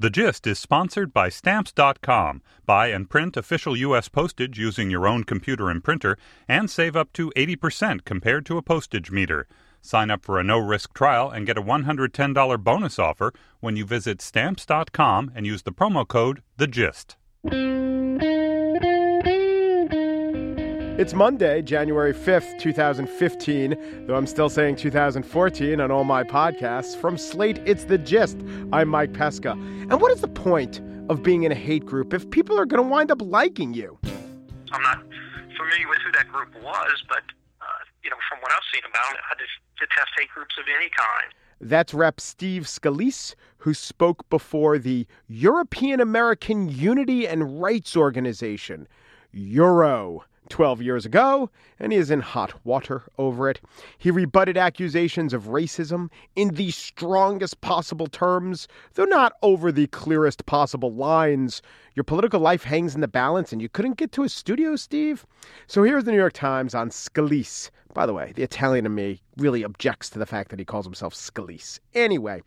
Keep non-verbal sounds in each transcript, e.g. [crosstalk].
The Gist is sponsored by Stamps.com. Buy and print official U.S. postage using your own computer and printer and save up to 80% compared to a postage meter. Sign up for a no risk trial and get a $110 bonus offer when you visit Stamps.com and use the promo code The Gist. It's Monday, January 5th, 2015, though I'm still saying 2014 on all my podcasts. From Slate, it's The Gist. I'm Mike Pesca. And what is the point of being in a hate group if people are going to wind up liking you? I'm not familiar with who that group was, but, uh, you know, from what I've seen about it, I just detest hate groups of any kind. That's Rep. Steve Scalise, who spoke before the European American Unity and Rights Organization, Euro. 12 years ago, and he is in hot water over it. He rebutted accusations of racism in the strongest possible terms, though not over the clearest possible lines. Your political life hangs in the balance, and you couldn't get to a studio, Steve? So here's the New York Times on Scalise. By the way, the Italian in me really objects to the fact that he calls himself Scalise. Anyway,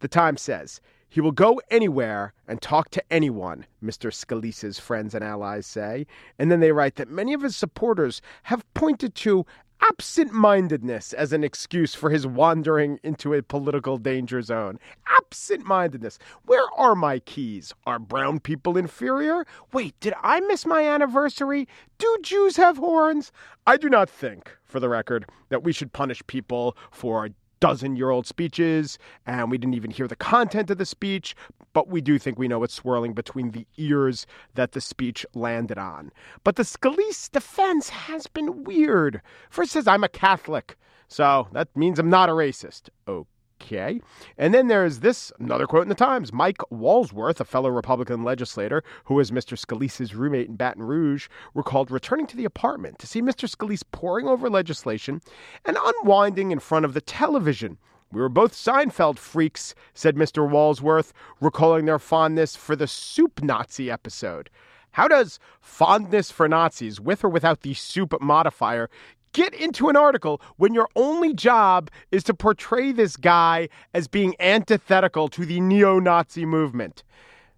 the Times says he will go anywhere and talk to anyone, Mr. Scalise's friends and allies say. And then they write that many of his supporters have pointed to absent mindedness as an excuse for his wandering into a political danger zone. Absent mindedness. Where are my keys? Are brown people inferior? Wait, did I miss my anniversary? Do Jews have horns? I do not think, for the record, that we should punish people for dozen year old speeches, and we didn't even hear the content of the speech, but we do think we know what's swirling between the ears that the speech landed on. But the Scalise defense has been weird. First says I'm a Catholic, so that means I'm not a racist. Okay. Okay. And then there's this another quote in the Times. Mike Walsworth, a fellow Republican legislator who was Mr. Scalise's roommate in Baton Rouge, recalled returning to the apartment to see Mr. Scalise poring over legislation and unwinding in front of the television. We were both Seinfeld freaks, said Mr. Walsworth, recalling their fondness for the Soup Nazi episode. How does fondness for Nazis, with or without the soup modifier, get into an article when your only job is to portray this guy as being antithetical to the neo Nazi movement.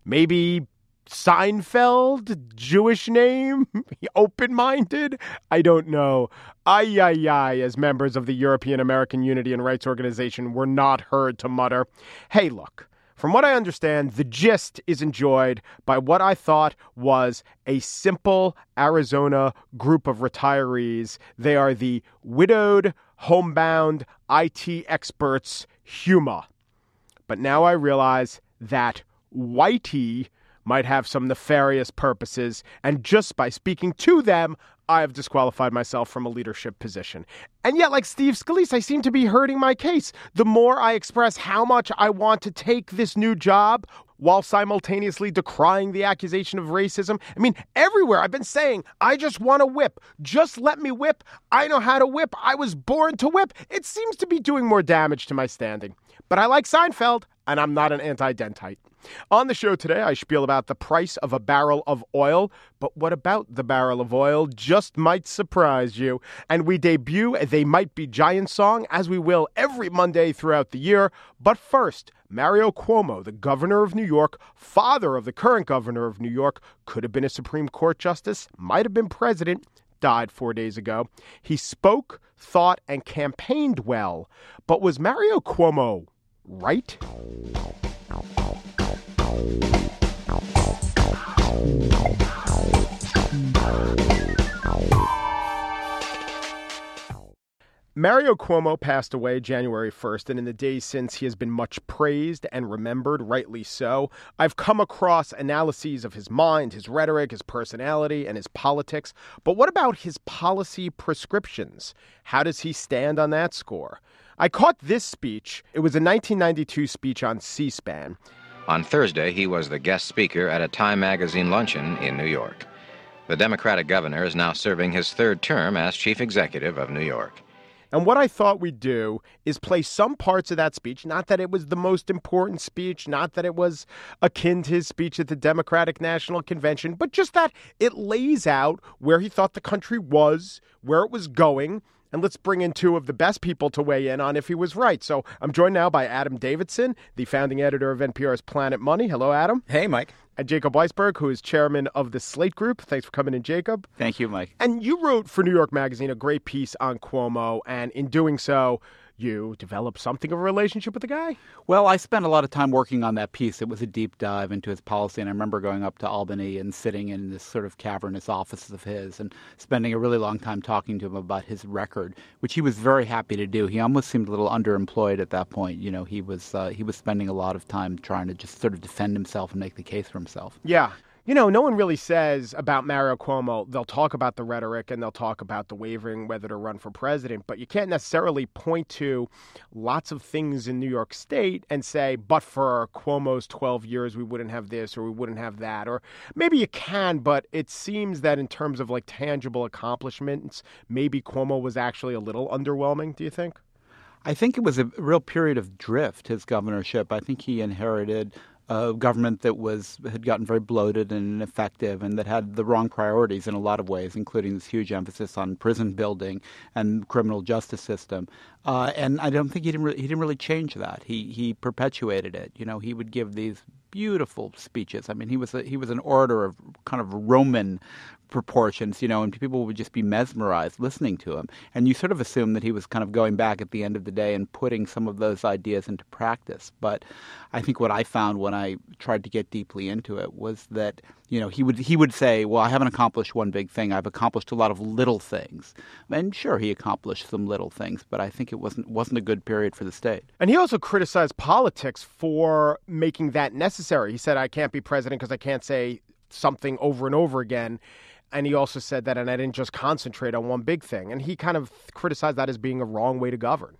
Maybe Seinfeld, Jewish name, [laughs] open minded? I don't know. Ay, ay, ay, as members of the European American Unity and Rights Organization were not heard to mutter, hey, look. From what I understand, the gist is enjoyed by what I thought was a simple Arizona group of retirees. They are the widowed, homebound IT experts, Huma. But now I realize that Whitey might have some nefarious purposes, and just by speaking to them, I have disqualified myself from a leadership position. And yet, like Steve Scalise, I seem to be hurting my case. The more I express how much I want to take this new job while simultaneously decrying the accusation of racism. I mean, everywhere I've been saying, I just want to whip. Just let me whip. I know how to whip. I was born to whip. It seems to be doing more damage to my standing. But I like Seinfeld, and I'm not an anti dentite. On the show today, I spiel about the price of a barrel of oil, but what about the barrel of oil just might surprise you. And we debut They Might Be Giant song, as we will every Monday throughout the year. But first, Mario Cuomo, the governor of New York, father of the current governor of New York, could have been a Supreme Court justice, might have been president, died four days ago. He spoke, thought, and campaigned well. But was Mario Cuomo right? Mario Cuomo passed away January 1st, and in the days since, he has been much praised and remembered, rightly so. I've come across analyses of his mind, his rhetoric, his personality, and his politics. But what about his policy prescriptions? How does he stand on that score? I caught this speech. It was a 1992 speech on C SPAN. On Thursday, he was the guest speaker at a Time magazine luncheon in New York. The Democratic governor is now serving his third term as chief executive of New York. And what I thought we'd do is play some parts of that speech. Not that it was the most important speech, not that it was akin to his speech at the Democratic National Convention, but just that it lays out where he thought the country was, where it was going. And let's bring in two of the best people to weigh in on if he was right. So I'm joined now by Adam Davidson, the founding editor of NPR's Planet Money. Hello, Adam. Hey, Mike and Jacob Weisberg, who is chairman of the Slate Group. Thanks for coming in, Jacob. Thank you, Mike. And you wrote for New York Magazine a great piece on Cuomo, and in doing so, you developed something of a relationship with the guy? Well, I spent a lot of time working on that piece. It was a deep dive into his policy, and I remember going up to Albany and sitting in this sort of cavernous office of his and spending a really long time talking to him about his record, which he was very happy to do. He almost seemed a little underemployed at that point. You know, he was uh, he was spending a lot of time trying to just sort of defend himself and make the case for himself. Yeah, you know, no one really says about Mario Cuomo. They'll talk about the rhetoric and they'll talk about the wavering whether to run for president, but you can't necessarily point to lots of things in New York State and say, but for Cuomo's 12 years, we wouldn't have this or we wouldn't have that. Or maybe you can, but it seems that in terms of like tangible accomplishments, maybe Cuomo was actually a little underwhelming, do you think? I think it was a real period of drift, his governorship. I think he inherited a government that was had gotten very bloated and ineffective, and that had the wrong priorities in a lot of ways, including this huge emphasis on prison building and criminal justice system. Uh, and I don't think he didn't re- he didn't really change that. He he perpetuated it. You know, he would give these beautiful speeches. I mean, he was a, he was an orator of kind of Roman proportions, you know, and people would just be mesmerized listening to him. And you sort of assume that he was kind of going back at the end of the day and putting some of those ideas into practice. But I think what I found when I tried to get deeply into it was that, you know, he would he would say, "Well, I haven't accomplished one big thing. I've accomplished a lot of little things." And sure, he accomplished some little things, but I think it wasn't wasn't a good period for the state. And he also criticized politics for making that necessary. He said, "I can't be president because I can't say something over and over again." And he also said that, and I didn't just concentrate on one big thing. And he kind of criticized that as being a wrong way to govern.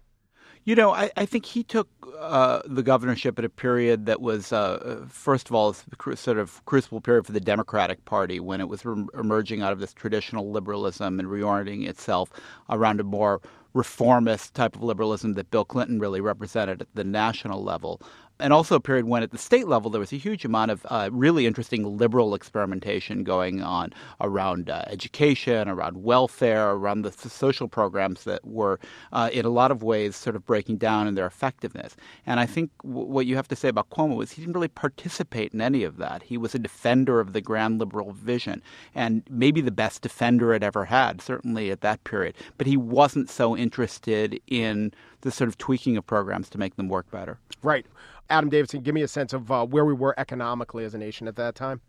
You know, I, I think he took uh, the governorship at a period that was, uh, first of all, sort of crucible period for the Democratic Party when it was re- emerging out of this traditional liberalism and reorienting itself around a more reformist type of liberalism that Bill Clinton really represented at the national level and also a period when at the state level there was a huge amount of uh, really interesting liberal experimentation going on around uh, education, around welfare, around the social programs that were uh, in a lot of ways sort of breaking down in their effectiveness. And I think w- what you have to say about Cuomo is he didn't really participate in any of that. He was a defender of the grand liberal vision and maybe the best defender it ever had, certainly at that period. But he wasn't so interested in the sort of tweaking of programs to make them work better. Right. Adam Davidson, give me a sense of uh, where we were economically as a nation at that time.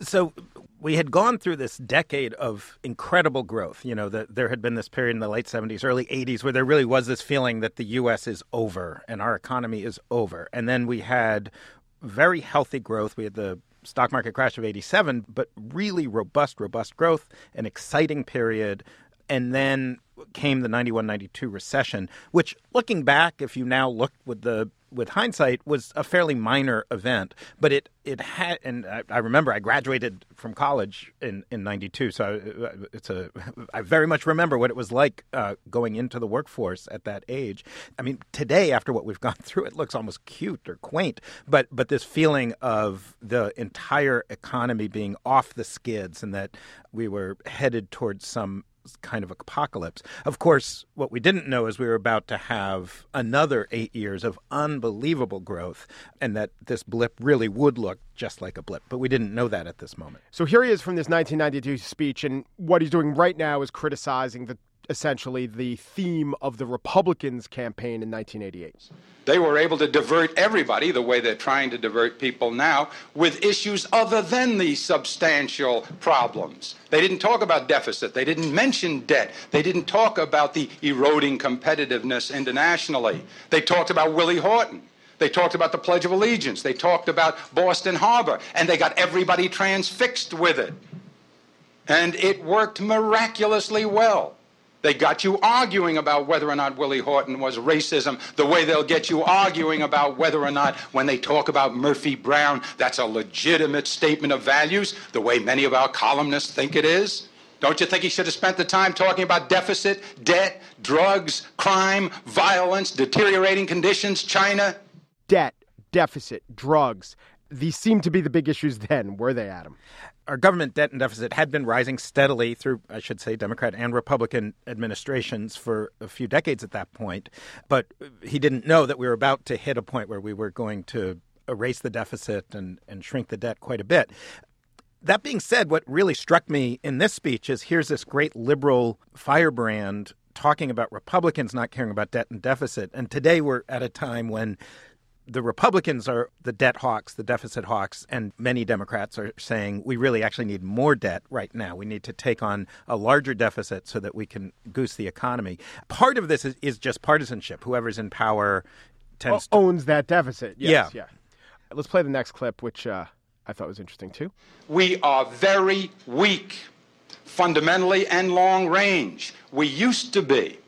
So we had gone through this decade of incredible growth. You know, the, there had been this period in the late 70s, early 80s where there really was this feeling that the U.S. is over and our economy is over. And then we had very healthy growth. We had the stock market crash of 87, but really robust, robust growth, an exciting period. And then came the 91 92 recession, which looking back, if you now look with the with hindsight, was a fairly minor event, but it it had. And I, I remember I graduated from college in in '92, so I, it's a. I very much remember what it was like uh, going into the workforce at that age. I mean, today after what we've [laughs] gone through, it looks almost cute or quaint, but but this feeling of the entire economy being off the skids and that we were headed towards some kind of apocalypse. Of course, what we didn't know is we were about to have another eight years of unbelievable growth, and that this blip really would look just like a blip. But we didn't know that at this moment. So here he is from this 1992 speech, and what he's doing right now is criticizing the essentially the theme of the Republicans' campaign in 1988. They were able to divert everybody the way they're trying to divert people now with issues other than these substantial problems. They didn't talk about deficit. They didn't mention debt. They didn't talk about the eroding competitiveness internationally. They talked about Willie Horton. They talked about the Pledge of Allegiance. They talked about Boston Harbor. And they got everybody transfixed with it. And it worked miraculously well. They got you arguing about whether or not Willie Horton was racism, the way they'll get you arguing about whether or not, when they talk about Murphy Brown, that's a legitimate statement of values, the way many of our columnists think it is. Don't you think he should have spent the time talking about deficit, debt, drugs, crime, violence, deteriorating conditions, China? Debt, deficit, drugs. These seem to be the big issues then, were they, Adam? Our government debt and deficit had been rising steadily through, I should say, Democrat and Republican administrations for a few decades at that point. But he didn't know that we were about to hit a point where we were going to erase the deficit and, and shrink the debt quite a bit. That being said, what really struck me in this speech is here's this great liberal firebrand talking about Republicans not caring about debt and deficit. And today we're at a time when the Republicans are the debt hawks, the deficit hawks, and many Democrats are saying we really actually need more debt right now. We need to take on a larger deficit so that we can goose the economy. Part of this is, is just partisanship. Whoever's in power tends o- owns that deficit. Yes, yeah. yeah. Let's play the next clip, which uh, I thought was interesting too. We are very weak, fundamentally and long range. We used to be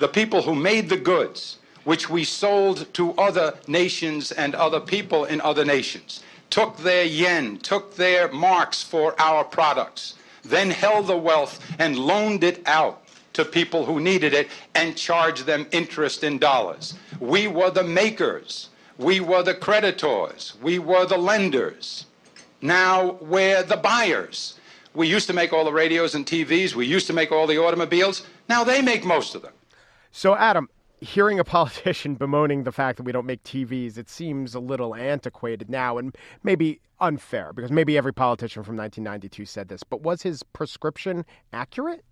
the people who made the goods which we sold to other nations and other people in other nations, took their yen, took their marks for our products, then held the wealth and loaned it out to people who needed it and charged them interest in dollars. We were the makers. We were the creditors. We were the lenders. Now we're the buyers. We used to make all the radios and TVs. We used to make all the automobiles. Now they make most of them. So, Adam, hearing a [laughs] politician bemoaning the fact that we don't make TVs, it seems a little antiquated now and maybe unfair because maybe every politician from 1992 said this. But was his prescription accurate?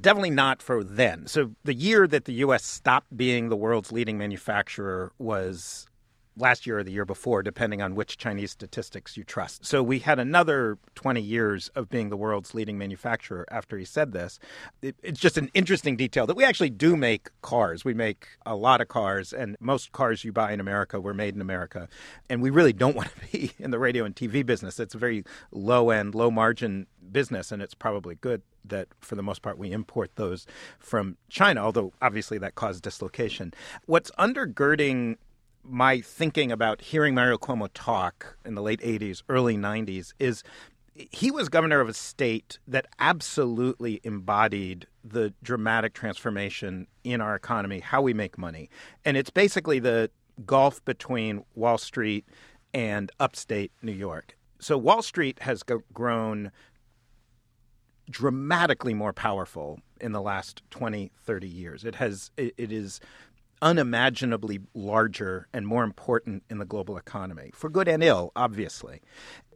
Definitely not for then. So the year that the U.S. stopped being the world's leading manufacturer was last year or the year before, depending on which Chinese statistics you trust. So we had another 20 years of being the world's leading manufacturer after he said this. It, it's just an interesting detail that we actually do make cars. We make a lot of cars, and most cars you buy in America were made in America. And we really don't [laughs] want to be in the radio and TV business. It's a very low end, low margin business, and it's probably good that for the most part we import those from China, although obviously that caused dislocation. What's undergirding my thinking about hearing Mario Cuomo talk in the late 80s, early 90s is he was governor of a state that absolutely embodied the dramatic transformation in our economy, how we make money. And it's basically the gulf between Wall Street and upstate New York. So Wall Street has grown dramatically more powerful in the last 20, 30 years. It has it, it is unimaginably larger and more important in the global economy, for good and ill, obviously.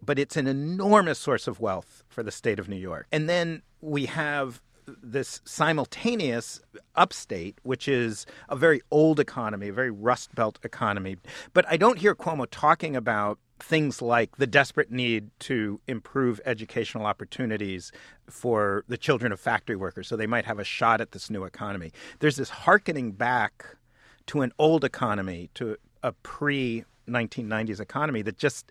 But it's an enormous source of wealth for the state of New York. And then we have this simultaneous upstate, which is a very old economy, a very rust belt economy. But I don't hear Cuomo talking about things like the desperate need to improve educational opportunities for the children of factory workers so they might have a shot at this new economy. There's this harkening back to an old economy, to a pre 1990s economy that just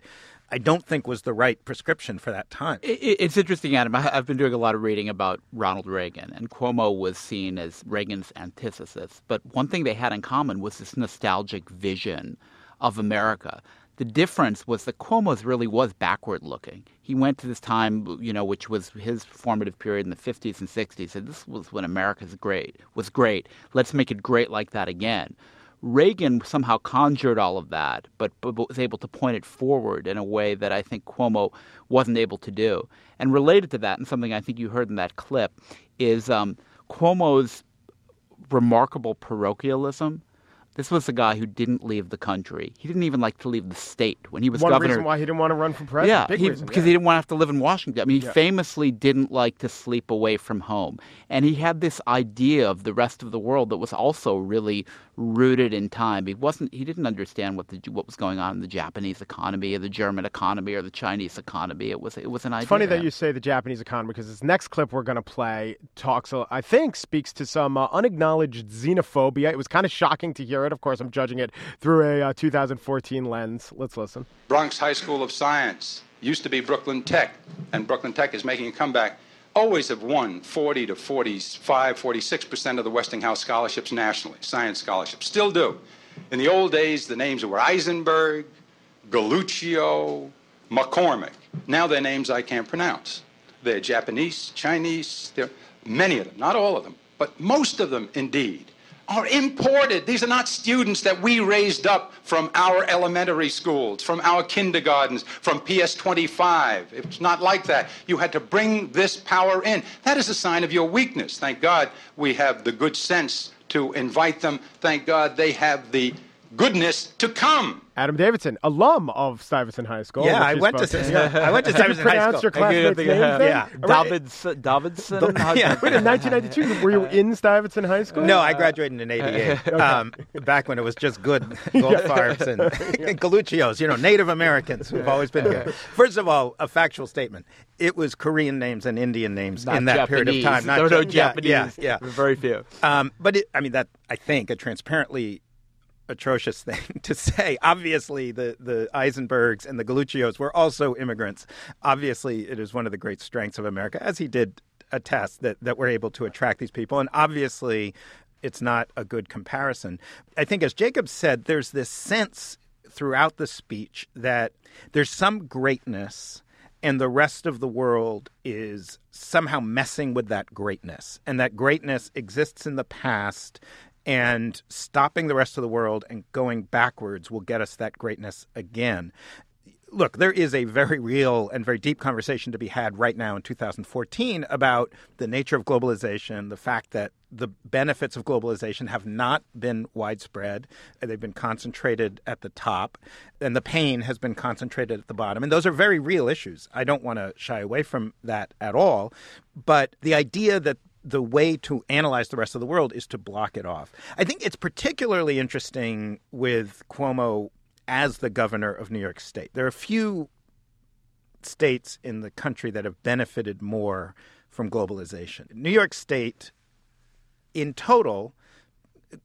I don't think was the right prescription for that time. It's interesting, Adam. I've been doing a lot of reading about Ronald Reagan, and Cuomo was seen as Reagan's antithesis. But one thing they had in common was this nostalgic vision of America. The difference was that Cuomo's really was backward looking. He went to this time, you know, which was his formative period in the 50s and 60s. And this was when America's great was great. Let's make it great like that again. Reagan somehow conjured all of that, but, but, was able to point it forward in a way that I think Cuomo wasn't able to do. And related to that, and something I think you heard in that clip, is um, Cuomo's remarkable parochialism this was a guy who didn't leave the country. He didn't even like to leave the state when he was One governor. reason why he didn't want to run for president. Yeah, he, reason, because yeah. he didn't want to have to live in Washington. I mean, he yeah. famously didn't like to sleep away from home, and he had this idea of the rest of the world that was also really rooted in time. He wasn't. He didn't understand what the what was going on in the Japanese economy, or the German economy, or the Chinese economy. It was it was an idea. It's funny that you say the Japanese economy because this next clip we're going to play talks. I think speaks to some uh, unacknowledged xenophobia. It was kind of shocking to hear it. Of course, I'm judging it through a uh, 2014 lens. Let's listen. Bronx High School of Science used to be Brooklyn Tech, and Brooklyn Tech is making a comeback. Always have won 40 to 45, 46% of the Westinghouse scholarships nationally, science scholarships. Still do. In the old days, the names were Eisenberg, Galluccio, McCormick. Now they're names I can't pronounce. They're Japanese, Chinese, they're many of them, not all of them, but most of them indeed are imported. These are not students that we raised up from our elementary schools, from our kindergartens, from PS 25. It's not like that. You had to bring this power in. That is a sign of your weakness. Thank God we have the good sense to invite them. Thank God they have the goodness to come. Adam Davidson, alum of Stuyvesant High School. Yeah, I went to spoke yeah, I went to Did you Stuyvesant High pronounce [laughs] School. your classmates' names then? Yeah. Davidson, Davidson. How'd Yeah. Wait, in 1992, were you in Stuyvesant High School? No, I graduated in '88. um, back when it was just good [laughs] Goldfarbs and, [laughs] and Galluccios, you know, Native Americans who've always been here. First of all, a factual statement: it was Korean names and Indian names Not in that period of time. Not no, no, Ja- yeah, Japanese. Yeah, yeah. Very few. Um, but it, I mean, that I think a transparently atrocious [laughs] thing to say. Obviously, the the Eisenbergs and the Galluccios were also immigrants. Obviously, it is one of the great strengths of America, as he did attest that that we're able to attract these people. And obviously, it's not a good comparison. I think, as Jacob said, there's this sense throughout the speech that there's some greatness and the rest of the world is somehow messing with that greatness. And that greatness exists in the past, and stopping the rest of the world and going backwards will get us that greatness again. Look, there is a very real and very deep conversation to be had right now in 2014 about the nature of globalization, the fact that the benefits of globalization have not been widespread. They've been concentrated at the top, and the pain has been concentrated at the bottom. And those are very real issues. I don't want to shy away from that at all. But the idea that the way to analyze the rest of the world is to block it off. I think it's particularly interesting with Cuomo as the governor of New York State. There are a few states in the country that have benefited more from globalization. New York State, in total,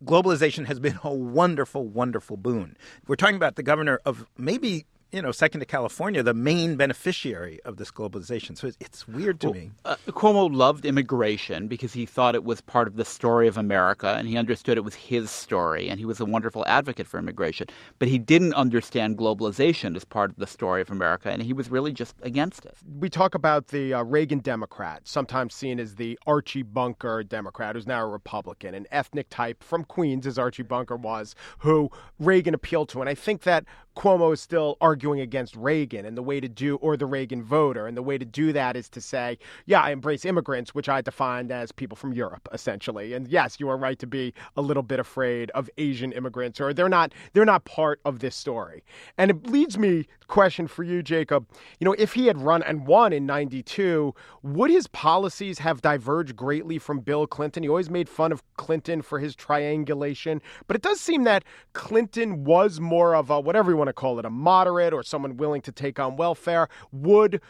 globalization has been a wonderful, wonderful boon. We're talking about the governor of maybe you know, second to California, the main beneficiary of this globalization. So it's, it's weird to me. Uh, Cuomo loved immigration because he thought it was part of the story of America and he understood it was his story and he was a wonderful advocate for immigration. But he didn't understand globalization as part of the story of America and he was really just against it. We talk about the uh, Reagan Democrat, sometimes seen as the Archie Bunker Democrat, who's now a Republican, an ethnic type from Queens, as Archie Bunker was, who Reagan appealed to. And I think that Cuomo is still arguing against Reagan and the way to do, or the Reagan voter. And the way to do that is to say, yeah, I embrace immigrants, which I defined as people from Europe, essentially. And yes, you are right to be a little bit afraid of Asian immigrants, or they're not, they're not part of this story. And it leads me, question for you, Jacob. You know, if he had run and won in 92, would his policies have diverged greatly from Bill Clinton? He always made fun of Clinton for his triangulation, but it does seem that Clinton was more of a, whatever you want to call it, a moderate or someone willing to take on welfare. Would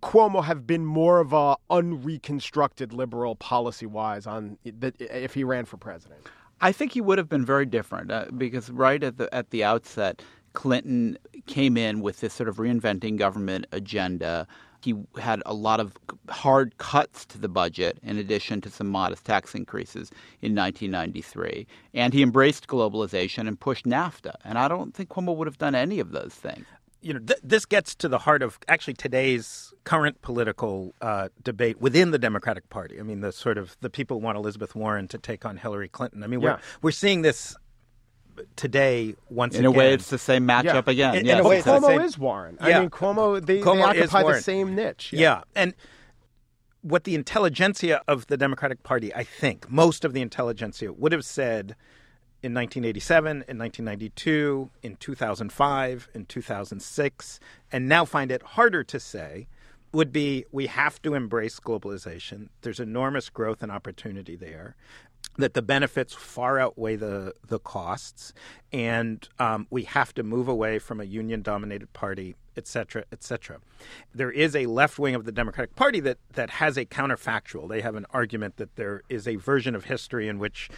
Cuomo have been more of a unreconstructed liberal policy wise on if he ran for president? I think he would have been very different uh, because right at the at the outset, Clinton came in with this sort of reinventing government agenda. He had a lot of hard cuts to the budget in addition to some modest tax increases in 1993. And he embraced globalization and pushed NAFTA. And I don't think Cuomo would have done any of those things. You know, th- this gets to the heart of actually today's current political uh, debate within the Democratic Party. I mean, the sort of the people want Elizabeth Warren to take on Hillary Clinton. I mean, we're Yeah. we're seeing this today once In again. a way, it's the same matchup Yeah. again. In- in a way, it's it's the the Cuomo same- is Warren. Yeah. I mean, Cuomo, they, Cuomo they is occupy the same niche. Yeah. And what the intelligentsia of the Democratic Party, I think, most of the intelligentsia would have said in 1987, in 1992, in 2005, in 2006, and now find it harder to say would be we have to embrace globalization. There's enormous growth and opportunity there. That the benefits far outweigh the the costs, and um, we have to move away from a union-dominated party, et cetera, et cetera. There is a left wing of the Democratic Party that that has a counterfactual. They have an argument that there is a version of history in which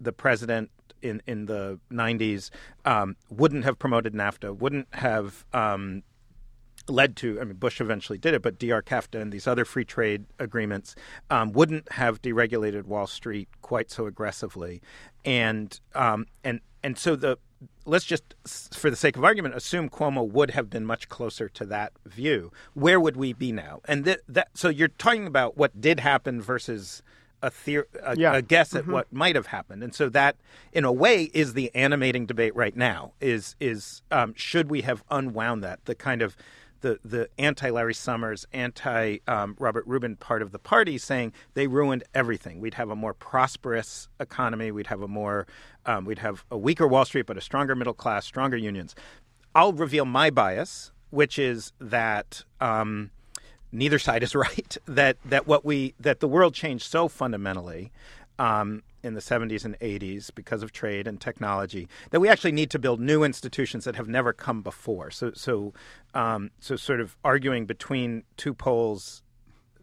the president in in the 90s um, wouldn't have promoted NAFTA, wouldn't have um, led to, I mean, Bush eventually did it, but DR-CAFTA and these other free trade agreements um, wouldn't have deregulated Wall Street quite so aggressively, and um, and and so the let's just, for the sake of argument, assume Cuomo would have been much closer to that view. Where would we be now? And that, that so you're talking about what did happen versus a, theor- a, Yeah. a guess at Mhm. what might have happened, and so that, in a way, is the animating debate right now. Is is um, should we have unwound that? The kind of the the anti Larry Summers, anti um, Robert Rubin part of the party saying they ruined everything. We'd have a more prosperous economy. We'd have a more um, we'd have a weaker Wall Street, but a stronger middle class, stronger unions. I'll reveal my bias, which is that. Um, neither side is [laughs] right. That that what we that the world changed so fundamentally um, in the 70s and 80s because of trade and technology that we actually need to build new institutions that have never come before. So so um, so sort of arguing between two poles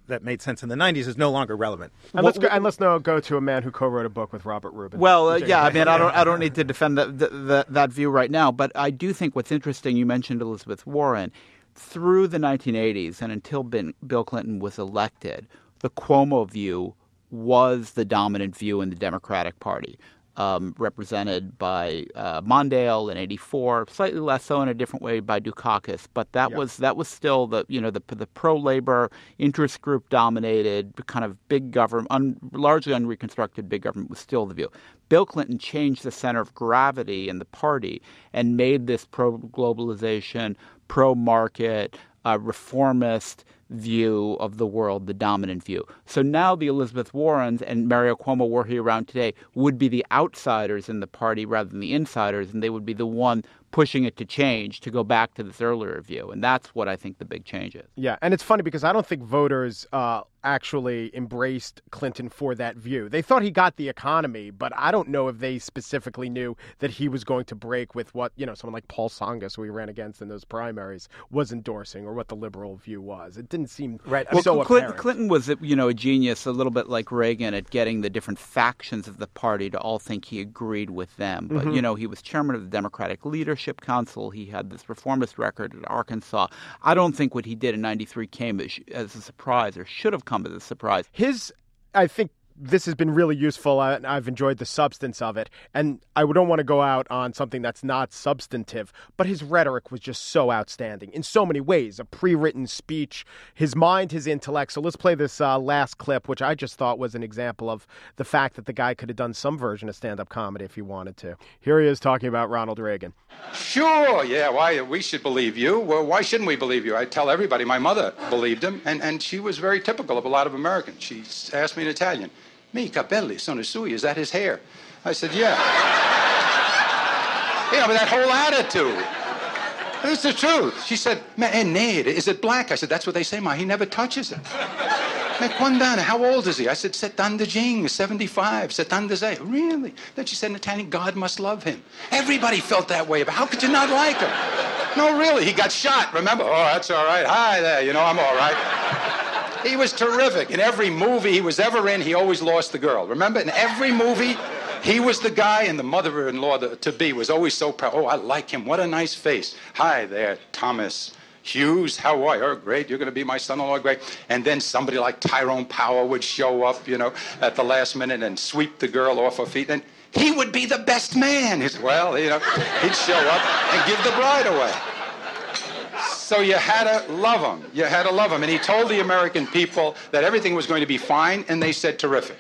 that made sense in the 90s is no longer relevant. And let's go, and let's now go to a man who co-wrote a book with Robert Rubin. Well, uh, yeah, I mean, I don't, I don't need to [laughs] defend that, that that view right now, but I do think what's interesting. You mentioned Elizabeth Warren through the 1980s and until bin, Bill Clinton was elected, the Cuomo view was the dominant view in the Democratic Party. Um, represented by uh, Mondale in '84, slightly less so in a different way by Dukakis, but that Yeah. was that was still the you know the the pro labor interest group dominated kind of big government, un, largely unreconstructed big government was still the view. Bill Clinton changed the center of gravity in the party and made this pro globalization, pro market, uh, reformist view of the world the dominant view. So now the Elizabeth Warrens and Mario Cuomo were here around today would be the outsiders in the party rather than the insiders, and they would be the one pushing it to change to go back to this earlier view. And that's what I think the big change is. Yeah, and it's funny because I don't think voters uh, actually embraced Clinton for that view. They thought he got the economy, but I don't know if they specifically knew that he was going to break with what you know someone like Paul Tsongas, who he ran against in those primaries, was endorsing, or what the liberal view was. It didn't seem Right. so well, Clin- apparent. Clinton was, you know, a genius, a little bit like Reagan, at getting the different factions of the party to all think he agreed with them. But Mm-hmm. you know, he was chairman of the Democratic Leadership Council. He had this reformist record at Arkansas. I don't think what he did in '93 came as, as a surprise, or should have come as a surprise. his i think this has been really useful and i've enjoyed the substance of it and i don't want to go out on something that's not substantive but his rhetoric was just so outstanding in so many ways a pre-written speech his mind his intellect so let's play this uh, last clip which i just thought was an example of the fact that the guy could have done some version of stand-up comedy if he wanted to here he is talking about ronald reagan Sure, yeah, why we should believe you. Well, why shouldn't we believe you? I tell everybody my mother believed him, and, and she was very typical of a lot of Americans. She asked me in Italian, Mi capelli sono sui, is that his hair? I said, yeah. [laughs] you know, but that whole attitude. It's the truth. She said, Ma is it black? I said, that's what they say, Ma, he never touches it. [laughs] Ma quand'anno, how old is he? I said, Setandajing, 75, Setandazei. Really? Then she said Italian, God must love him. Everybody felt that way, but how could you not like him? No, really, he got shot, remember? Oh, that's all right. Hi there, you know, I'm all right. He was terrific. In every movie he was ever in, he always lost the girl. Remember, in every movie, he was the guy, and the mother in law to be was always so proud. Oh, I like him. What a nice face. Hi there, Thomas Hughes. How are you? Oh, great. You're going to be my son-in-law. Great. And then somebody like Tyrone Power would show up, you know, at the last minute and sweep the girl off her feet. And he would be the best man. He's, well, you know, he'd show up and give the bride away. So you had to love him. You had to love him. And he told the American people that everything was going to be fine, and they said terrific.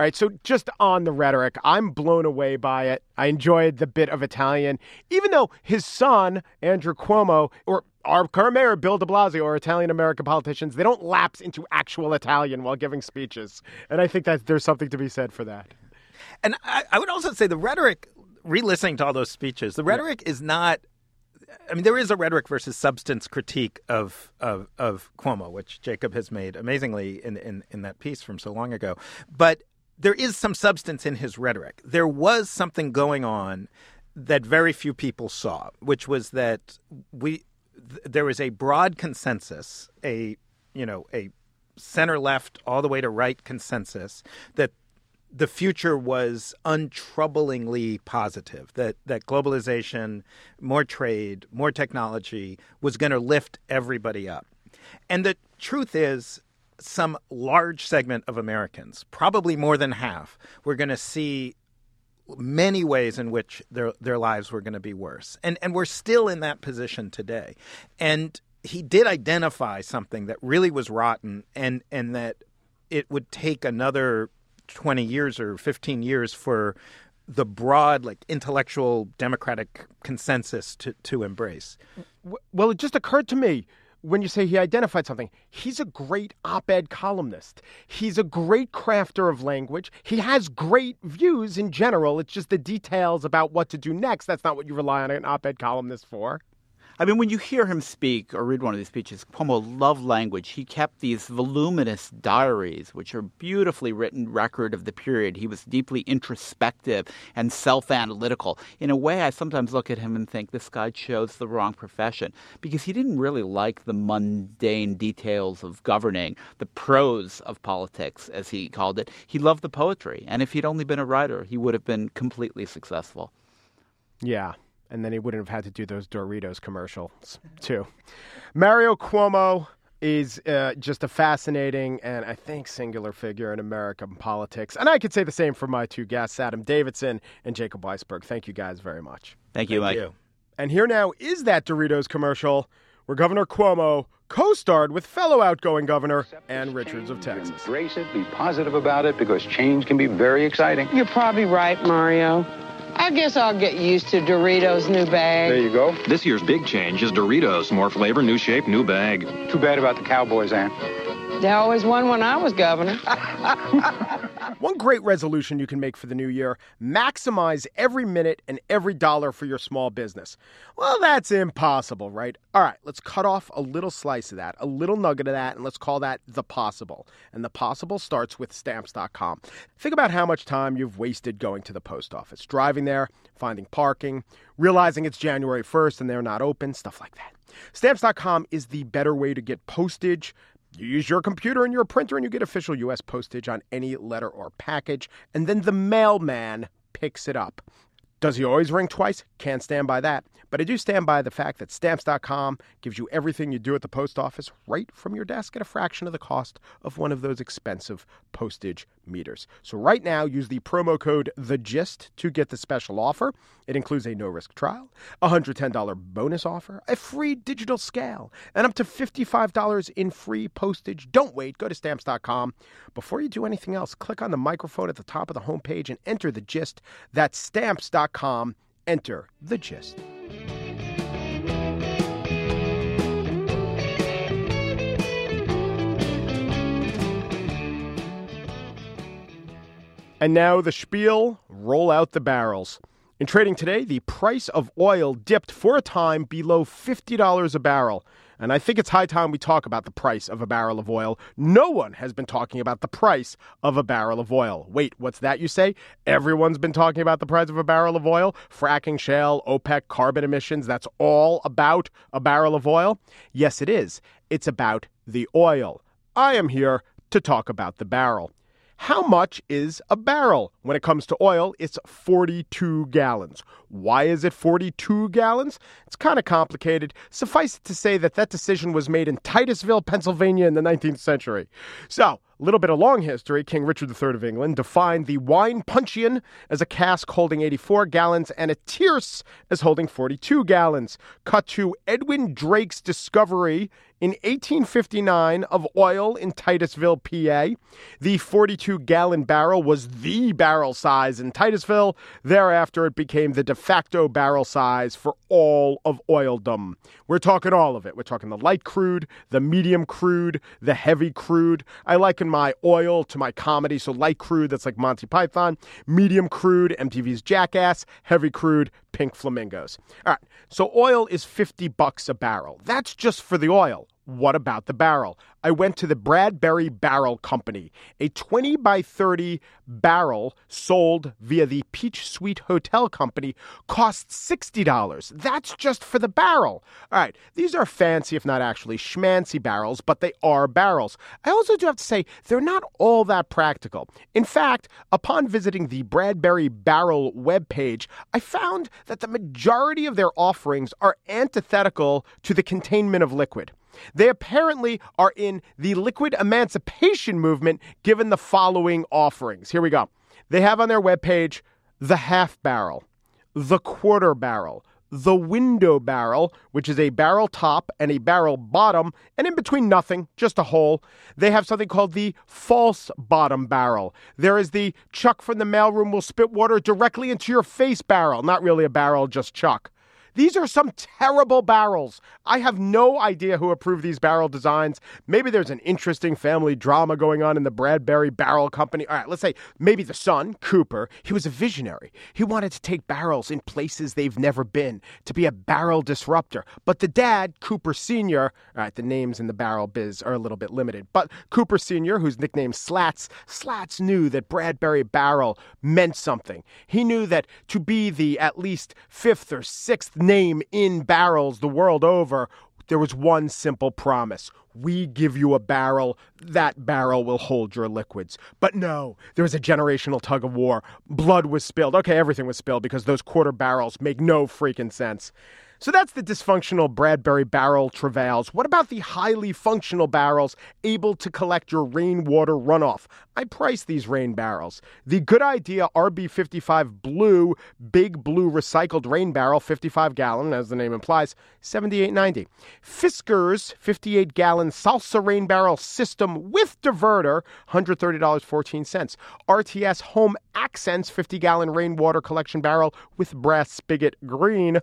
All right, so just on the rhetoric, I'm blown away by it. I enjoyed the bit of Italian, even though his son, Andrew Cuomo, or our current mayor, Bill de Blasio, or Italian American politicians, they don't lapse into actual Italian while giving speeches. And I think that there's something to be said for that. And I, I would also say the rhetoric, re-listening to all those speeches, the rhetoric is not. I mean, there is a rhetoric versus substance critique of of, of Cuomo, which Jacob has made amazingly in, in in that piece from so long ago. But there is some substance in his rhetoric. There was something going on that very few people saw, which was that we th- there was a broad consensus, a you know a center left all the way to right consensus that the future was untroublingly positive that that globalization, more trade, more technology was going to lift everybody up. And the truth is some large segment of Americans, probably more than half, were going to see many ways in which their their lives were going to be worse. And and we're still in that position today. And he did identify something that really was rotten and and that it would take another 20 years or 15 years for the broad like intellectual democratic consensus to to embrace. Well, it just occurred to me when you say he identified something, he's a great op ed columnist. He's a great crafter of language. He has great views in general. It's just the details about what to do next. That's not what you rely on an op ed columnist for. I mean, when you hear him speak or read one of these speeches, Cuomo loved language. He kept these voluminous diaries, which are beautifully written record of the period. He was deeply introspective and self-analytical. In a way, I sometimes look at him and think this guy chose the wrong profession because he didn't really like the mundane details of governing, the prose of politics, as he called it. He loved the poetry, and if he'd only been a writer, he would have been completely successful. Yeah, and then he wouldn't have had to do those Doritos commercials too. Mario Cuomo is uh, just a fascinating and I think singular figure in American politics. And I could say the same for my two guests, Adam Davidson and Jacob Weisberg. Thank you guys very much. Thank you, Thank Mike. You. And here now is that Doritos commercial where Governor Cuomo co-starred with fellow outgoing governor Ann Richards of Texas. Embrace it, be positive about it, because change can be very exciting. You're probably right, Mario. I guess I'll get used to Doritos' new bag. There you go. This year's big change is Doritos. More flavor, new shape, new bag. Too bad about the Cowboys, Ann. They always won when I was governor. [laughs] One great resolution you can make for the new year maximize every minute and every dollar for your small business. Well, that's impossible, right? All right, let's cut off a little slice of that, a little nugget of that, and let's call that the possible. And the possible starts with stamps.com. Think about how much time you've wasted going to the post office, driving there, finding parking, realizing it's January 1st and they're not open, stuff like that. Stamps.com is the better way to get postage you use your computer and your printer and you get official U.S. postage on any letter or package, and then the mailman picks it up. Does he always ring twice? Can't stand by that. But I do stand by the fact that stamps.com gives you everything you do at the post office right from your desk at a fraction of the cost of one of those expensive postage meters. So right now, use the promo code The Gist to get the special offer. It includes a no risk trial, a $110 bonus offer, a free digital scale, and up to $55 in free postage. Don't wait. Go to stamps.com. Before you do anything else, click on the microphone at the top of the homepage and enter the gist. That's stamps.com. Enter the gist. And now the spiel roll out the barrels. In trading today, the price of oil dipped for a time below $50 a barrel. And I think it's high time we talk about the price of a barrel of oil. No one has been talking about the price of a barrel of oil. Wait, what's that you say? Everyone's been talking about the price of a barrel of oil? Fracking, shale, OPEC, carbon emissions, that's all about a barrel of oil? Yes, it is. It's about the oil. I am here to talk about the barrel. How much is a barrel? When it comes to oil, it's 42 gallons. Why is it 42 gallons? It's kind of complicated. Suffice it to say that that decision was made in Titusville, Pennsylvania in the 19th century. So, a little bit of long history. King Richard III of England defined the wine puncheon as a cask holding 84 gallons and a tierce as holding 42 gallons. Cut to Edwin Drake's discovery in 1859 of oil in Titusville, PA. The 42 gallon barrel was the barrel size in Titusville. Thereafter, it became the de facto barrel size for all of oildom. We're talking all of it. We're talking the light crude, the medium crude, the heavy crude. I liken my oil to my comedy. So light crude, that's like Monty Python. Medium crude, MTV's Jackass. Heavy crude, Pink Flamingos. All right. So oil is 50 bucks a barrel. That's just for the oil. What about the barrel? I went to the Bradbury Barrel Company. A 20 by 30 barrel sold via the Peach Suite Hotel Company costs $60. That's just for the barrel. All right, these are fancy, if not actually schmancy barrels, but they are barrels. I also do have to say, they're not all that practical. In fact, upon visiting the Bradbury Barrel webpage, I found that the majority of their offerings are antithetical to the containment of liquid. They apparently are in the liquid emancipation movement given the following offerings. Here we go. They have on their webpage the half barrel, the quarter barrel, the window barrel, which is a barrel top and a barrel bottom, and in between nothing, just a hole. They have something called the false bottom barrel. There is the Chuck from the mailroom will spit water directly into your face barrel. Not really a barrel, just Chuck. These are some terrible barrels. I have no idea who approved these barrel designs. Maybe there's an interesting family drama going on in the Bradbury Barrel Company. All right, let's say maybe the son, Cooper, he was a visionary. He wanted to take barrels in places they've never been, to be a barrel disruptor. But the dad, Cooper Sr., all right, the names in the barrel biz are a little bit limited, but Cooper Sr., whose nickname Slats, Slats knew that Bradbury Barrel meant something. He knew that to be the at least fifth or sixth name in barrels the world over, there was one simple promise. We give you a barrel, that barrel will hold your liquids. But no, there was a generational tug of war. Blood was spilled. Okay, everything was spilled because those quarter barrels make no freaking sense. So that's the dysfunctional Bradbury barrel travails. What about the highly functional barrels able to collect your rainwater runoff? I price these rain barrels. The good idea RB55 blue, big blue recycled rain barrel, 55 gallon, as the name implies, 78.90. Fiskars 58 gallon salsa rain barrel system with diverter, $130.14. RTS Home Accents 50 gallon rainwater collection barrel with brass spigot green.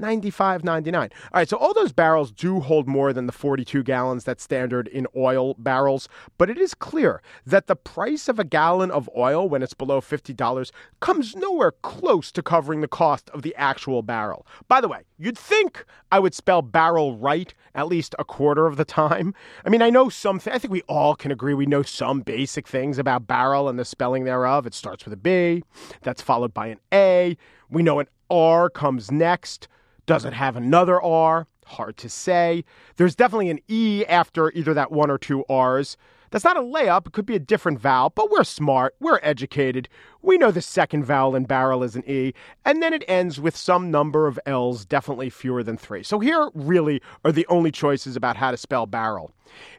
95.99. All right, so all those barrels do hold more than the 42 gallons that's standard in oil barrels, but it is clear that the price of a gallon of oil when it's below $50 comes nowhere close to covering the cost of the actual barrel. By the way, you'd think I would spell barrel right at least a quarter of the time. I mean, I know some th- I think we all can agree we know some basic things about barrel and the spelling thereof. It starts with a B, that's followed by an A. We know an R comes next. Does it have another R? Hard to say. There's definitely an E after either that one or two R's. That's not a layup. It could be a different vowel, but we're smart. We're educated. We know the second vowel in barrel is an E, and then it ends with some number of L's, definitely fewer than three. So here really are the only choices about how to spell barrel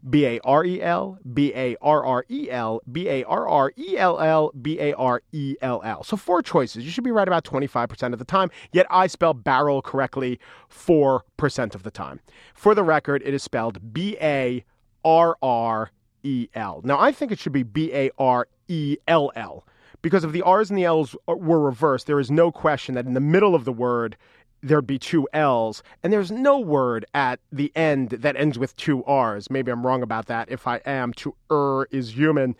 B A R E L, B A R R E L, B A R R E L L, B A R E L L. So four choices. You should be right about 25% of the time, yet I spell barrel correctly 4% of the time. For the record, it is spelled B A R R E L. Now, I think it should be B A R E L L because if the R's and the L's were reversed, there is no question that in the middle of the word, there'd be two L's, and there's no word at the end that ends with two R's. Maybe I'm wrong about that. If I am, to er is human.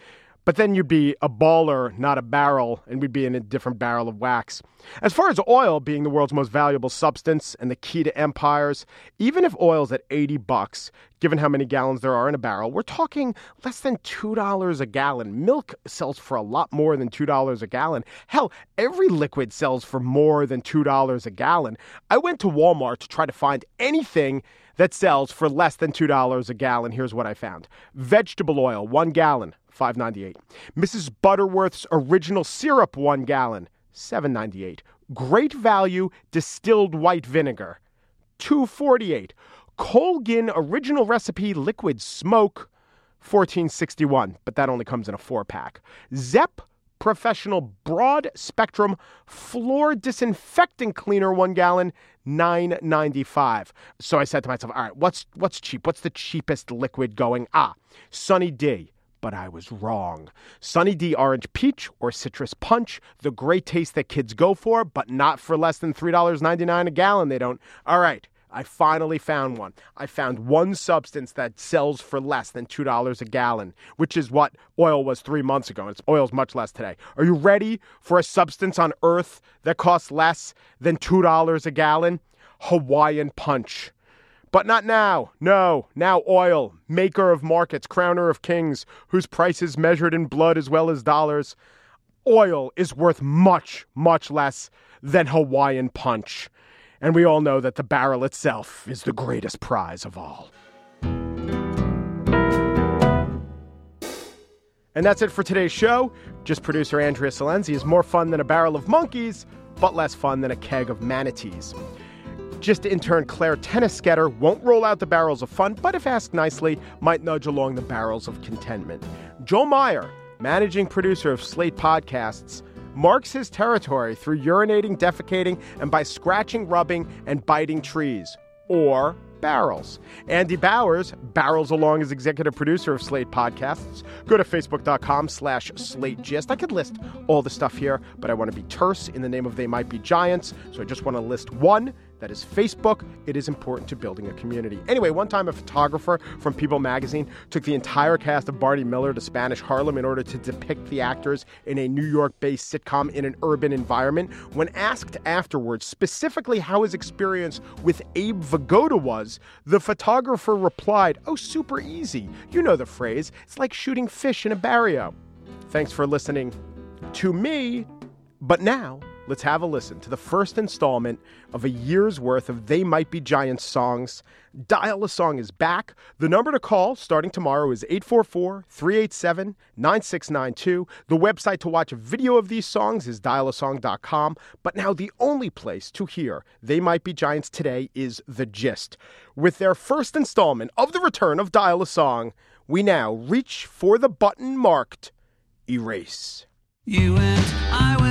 But then you'd be a baller, not a barrel, and we'd be in a different barrel of wax. As far as oil being the world's most valuable substance and the key to empires, even if oil's at 80 bucks, given how many gallons there are in a barrel, we're talking less than $2 a gallon. Milk sells for a lot more than $2 a gallon. Hell, every liquid sells for more than $2 a gallon. I went to Walmart to try to find anything that sells for less than $2 a gallon. Here's what I found. Vegetable oil, 1 gallon, 5.98. Mrs. Butterworth's original syrup 1 gallon, 7.98. Great value distilled white vinegar, 2.48. Colgin original recipe liquid smoke, 1461, but that only comes in a 4 pack. Zep professional broad spectrum floor disinfecting cleaner 1 gallon 9.95 so i said to myself all right what's what's cheap what's the cheapest liquid going ah sunny d but I was wrong. Sunny D Orange Peach or Citrus Punch, the great taste that kids go for, but not for less than $3.99 a gallon. They don't. All right. I finally found one. I found one substance that sells for less than $2 a gallon, which is what oil was three months ago. And oil's much less today. Are you ready for a substance on earth that costs less than $2 a gallon? Hawaiian Punch. But not now. No, now oil, maker of markets, crowner of kings, whose price is measured in blood as well as dollars. Oil is worth much, much less than Hawaiian punch. And we all know that the barrel itself is the greatest prize of all. And that's it for today's show. Just producer Andrea Silenzi is more fun than a barrel of monkeys, but less fun than a keg of manatees. Just intern Claire Tennisketter won't roll out the barrels of fun, but if asked nicely, might nudge along the barrels of contentment. Joe Meyer, managing producer of Slate Podcasts, marks his territory through urinating, defecating, and by scratching, rubbing, and biting trees. Or barrels. Andy Bowers barrels along as executive producer of Slate Podcasts. Go to facebook.com slash slate gist. I could list all the stuff here, but I want to be terse in the name of They Might Be Giants, so I just want to list one that is Facebook. It is important to building a community. Anyway, one time a photographer from People magazine took the entire cast of Barney Miller to Spanish Harlem in order to depict the actors in a New York based sitcom in an urban environment. When asked afterwards specifically how his experience with Abe Vigoda was, the photographer replied, Oh, super easy. You know the phrase. It's like shooting fish in a barrio. Thanks for listening to me. But now, let's have a listen to the first installment of a year's worth of They Might Be Giants songs. Dial a Song is back. The number to call starting tomorrow is 844 387 9692. The website to watch a video of these songs is dialasong.com. But now, the only place to hear They Might Be Giants today is The Gist. With their first installment of the return of Dial a Song, we now reach for the button marked Erase. You and I